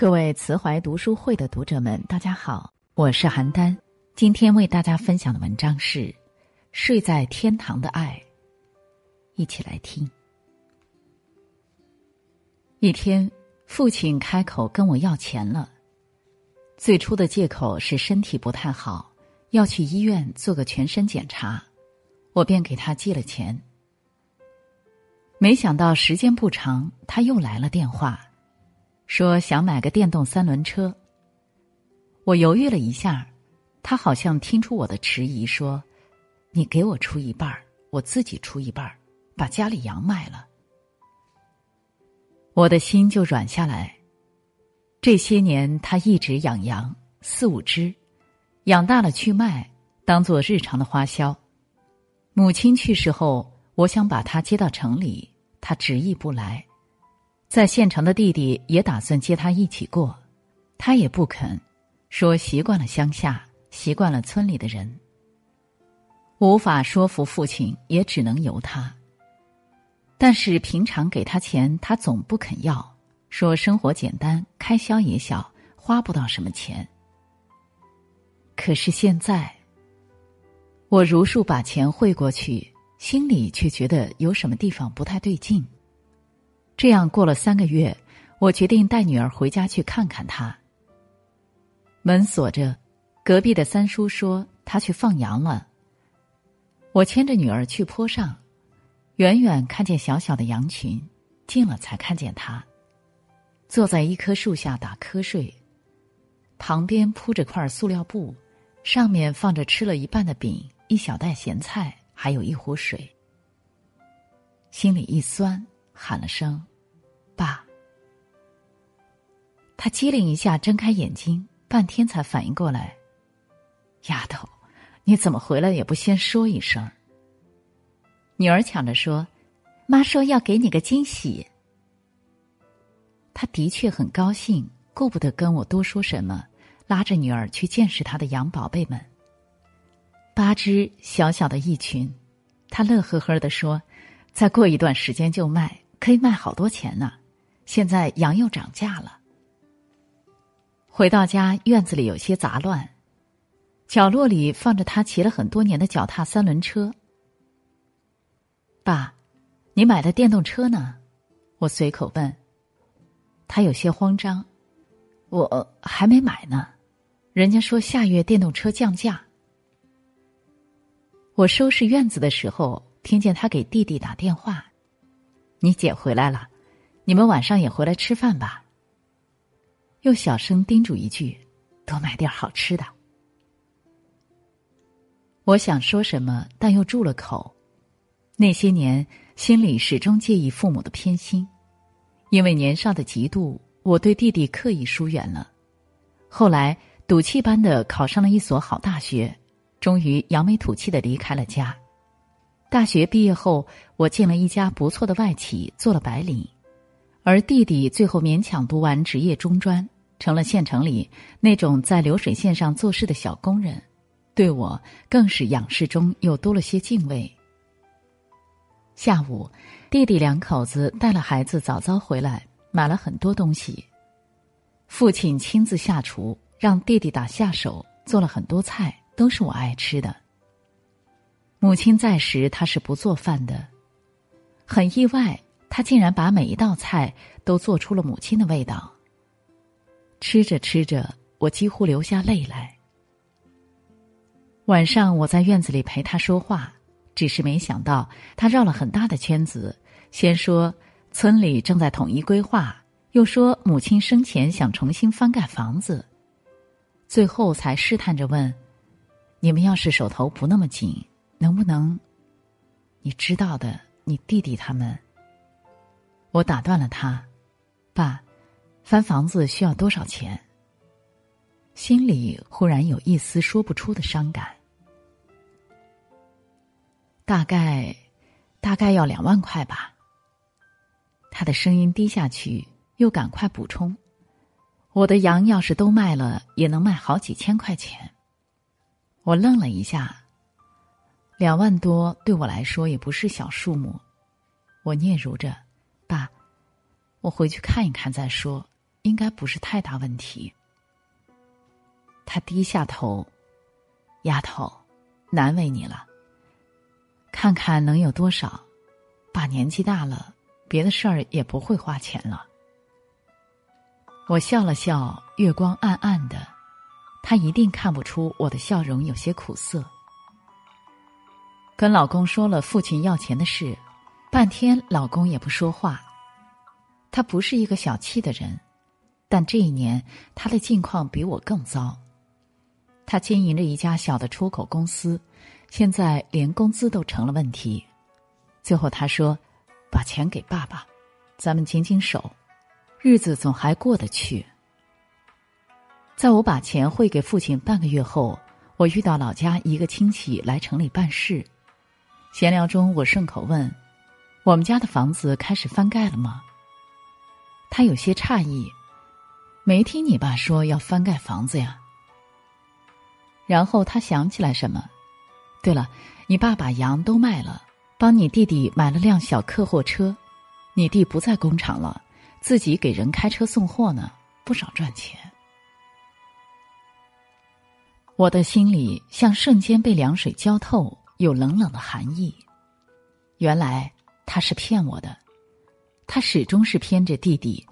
各位慈怀读书会的读者们，大家好，我是邯郸。今天为大家分享的文章是《睡在天堂的爱》，一起来听。一天，父亲开口跟我要钱了。最初的借口是身体不太好，要去医院做个全身检查，我便给他寄了钱。没想到时间不长，他又来了电话。说想买个电动三轮车。我犹豫了一下，他好像听出我的迟疑，说：“你给我出一半儿我自己出一半儿把家里羊卖了。”我的心就软下来。这些年，他一直养羊四五只，养大了去卖，当做日常的花销。母亲去世后，我想把他接到城里，他执意不来。在县城的弟弟也打算接他一起过，他也不肯，说习惯了乡下，习惯了村里的人。无法说服父亲，也只能由他。但是平常给他钱，他总不肯要，说生活简单，开销也小，花不到什么钱。可是现在，我如数把钱汇过去，心里却觉得有什么地方不太对劲。这样过了三个月，我决定带女儿回家去看看她。门锁着，隔壁的三叔说他去放羊了。我牵着女儿去坡上，远远看见小小的羊群，近了才看见他，坐在一棵树下打瞌睡，旁边铺着块塑料布，上面放着吃了一半的饼、一小袋咸菜，还有一壶水。心里一酸，喊了声。爸，他机灵一下，睁开眼睛，半天才反应过来。丫头，你怎么回来也不先说一声？女儿抢着说：“妈说要给你个惊喜。”他的确很高兴，顾不得跟我多说什么，拉着女儿去见识他的羊宝贝们。八只小小的一群，他乐呵呵的说：“再过一段时间就卖，可以卖好多钱呢。”现在羊又涨价了。回到家，院子里有些杂乱，角落里放着他骑了很多年的脚踏三轮车。爸，你买的电动车呢？我随口问。他有些慌张，我还没买呢，人家说下月电动车降价。我收拾院子的时候，听见他给弟弟打电话：“你姐回来了。”你们晚上也回来吃饭吧。又小声叮嘱一句：“多买点好吃的。”我想说什么，但又住了口。那些年，心里始终介意父母的偏心，因为年少的嫉妒，我对弟弟刻意疏远了。后来，赌气般的考上了一所好大学，终于扬眉吐气的离开了家。大学毕业后，我进了一家不错的外企，做了白领。而弟弟最后勉强读完职业中专，成了县城里那种在流水线上做事的小工人，对我更是仰视中又多了些敬畏。下午，弟弟两口子带了孩子早早回来，买了很多东西。父亲亲自下厨，让弟弟打下手，做了很多菜，都是我爱吃的。母亲在时，他是不做饭的，很意外。他竟然把每一道菜都做出了母亲的味道。吃着吃着，我几乎流下泪来。晚上我在院子里陪他说话，只是没想到他绕了很大的圈子，先说村里正在统一规划，又说母亲生前想重新翻盖房子，最后才试探着问：“你们要是手头不那么紧，能不能？你知道的，你弟弟他们。”我打断了他，爸，翻房子需要多少钱？心里忽然有一丝说不出的伤感。大概，大概要两万块吧。他的声音低下去，又赶快补充：“我的羊要是都卖了，也能卖好几千块钱。”我愣了一下，两万多对我来说也不是小数目。我嗫嚅着。爸，我回去看一看再说。应该不是太大问题。他低下头，丫头，难为你了。看看能有多少？爸年纪大了，别的事儿也不会花钱了。我笑了笑，月光暗暗的，他一定看不出我的笑容有些苦涩。跟老公说了父亲要钱的事，半天老公也不说话。他不是一个小气的人，但这一年他的境况比我更糟。他经营着一家小的出口公司，现在连工资都成了问题。最后他说：“把钱给爸爸，咱们紧紧手。”日子总还过得去。在我把钱汇给父亲半个月后，我遇到老家一个亲戚来城里办事。闲聊中，我顺口问：“我们家的房子开始翻盖了吗？”他有些诧异：“没听你爸说要翻盖房子呀？”然后他想起来什么：“对了，你爸把羊都卖了，帮你弟弟买了辆小客货车。你弟不在工厂了。”自己给人开车送货呢，不少赚钱。我的心里像瞬间被凉水浇透，有冷冷的寒意。原来他是骗我的，他始终是偏着弟弟，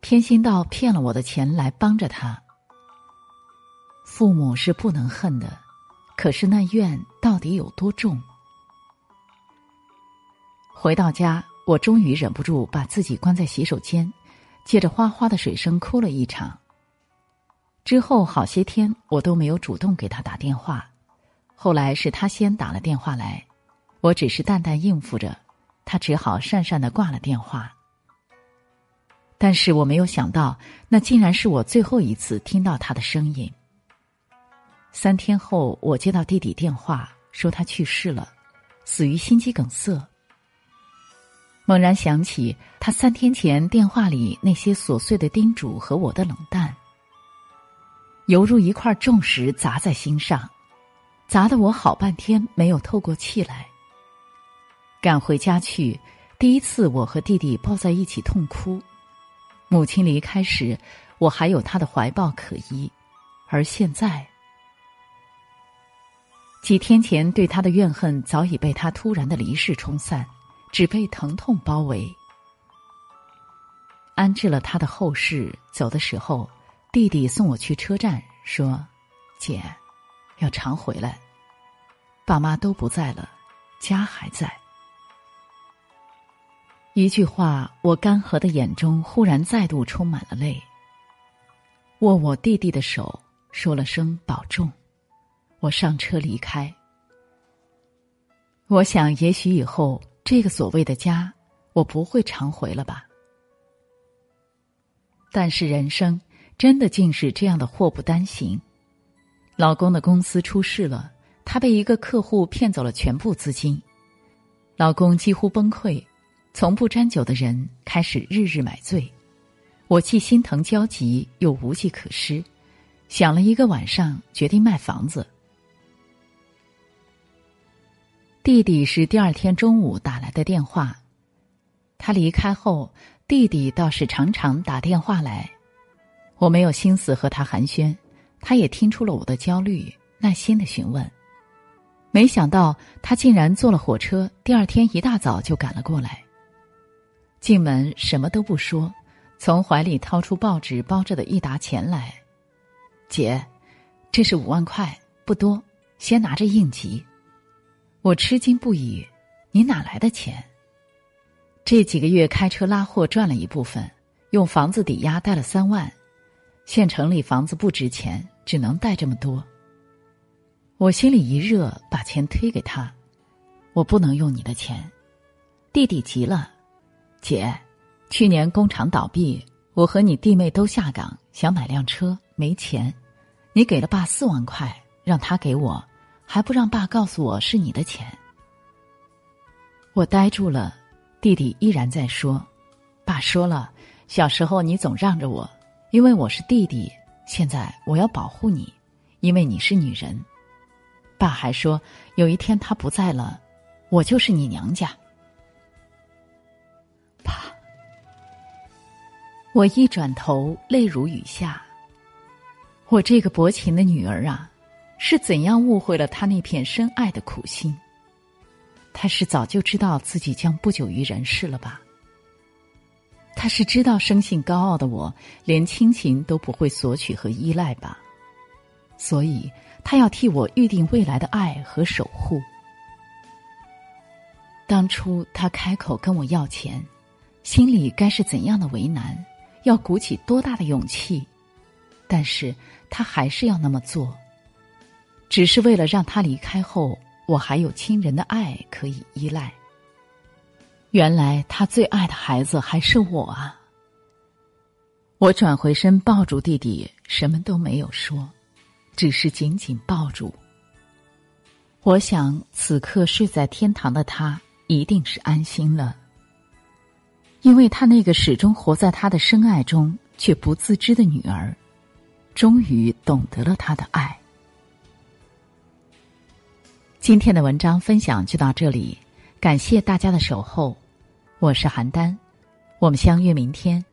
偏心到骗了我的钱来帮着他。父母是不能恨的，可是那怨到底有多重？回到家。我终于忍不住把自己关在洗手间，借着哗哗的水声哭了一场。之后好些天，我都没有主动给他打电话。后来是他先打了电话来，我只是淡淡应付着，他只好讪讪的挂了电话。但是我没有想到，那竟然是我最后一次听到他的声音。三天后，我接到弟弟电话，说他去世了，死于心肌梗塞。猛然想起他三天前电话里那些琐碎的叮嘱和我的冷淡，犹如一块重石砸在心上，砸得我好半天没有透过气来。赶回家去，第一次我和弟弟抱在一起痛哭。母亲离开时，我还有他的怀抱可依，而现在，几天前对他的怨恨早已被他突然的离世冲散。只被疼痛包围。安置了他的后事，走的时候，弟弟送我去车站，说：“姐，要常回来，爸妈都不在了，家还在。”一句话，我干涸的眼中忽然再度充满了泪。握我弟弟的手，说了声保重，我上车离开。我想，也许以后。这个所谓的家，我不会常回了吧？但是人生真的竟是这样的祸不单行。老公的公司出事了，他被一个客户骗走了全部资金，老公几乎崩溃，从不沾酒的人开始日日买醉。我既心疼焦急，又无计可施，想了一个晚上，决定卖房子。弟弟是第二天中午打来的电话，他离开后，弟弟倒是常常打电话来。我没有心思和他寒暄，他也听出了我的焦虑，耐心的询问。没想到他竟然坐了火车，第二天一大早就赶了过来。进门什么都不说，从怀里掏出报纸包着的一沓钱来，姐，这是五万块，不多，先拿着应急。我吃惊不已，你哪来的钱？这几个月开车拉货赚了一部分，用房子抵押贷了三万，县城里房子不值钱，只能贷这么多。我心里一热，把钱推给他，我不能用你的钱。弟弟急了，姐，去年工厂倒闭，我和你弟妹都下岗，想买辆车，没钱，你给了爸四万块，让他给我。还不让爸告诉我是你的钱，我呆住了。弟弟依然在说：“爸说了，小时候你总让着我，因为我是弟弟。现在我要保护你，因为你是女人。”爸还说，有一天他不在了，我就是你娘家。我一转头，泪如雨下。我这个薄情的女儿啊，是怎样误会了他那片深爱的苦心？他是早就知道自己将不久于人世了吧？他是知道生性高傲的我，连亲情都不会索取和依赖吧？所以，他要替我预定未来的爱和守护。当初他开口跟我要钱，心里该是怎样的为难？要鼓起多大的勇气？但是他还是要那么做，只是为了让他离开后，我还有亲人的爱可以依赖。原来他最爱的孩子还是我啊！我转回身抱住弟弟，什么都没有说，只是紧紧抱住。我想此刻睡在天堂的他一定是安心了，因为他那个始终活在他的深爱中却不自知的女儿，终于懂得了他的爱。今天的文章分享就到这里，感谢大家的守候。我是邯郸，我们相约明天。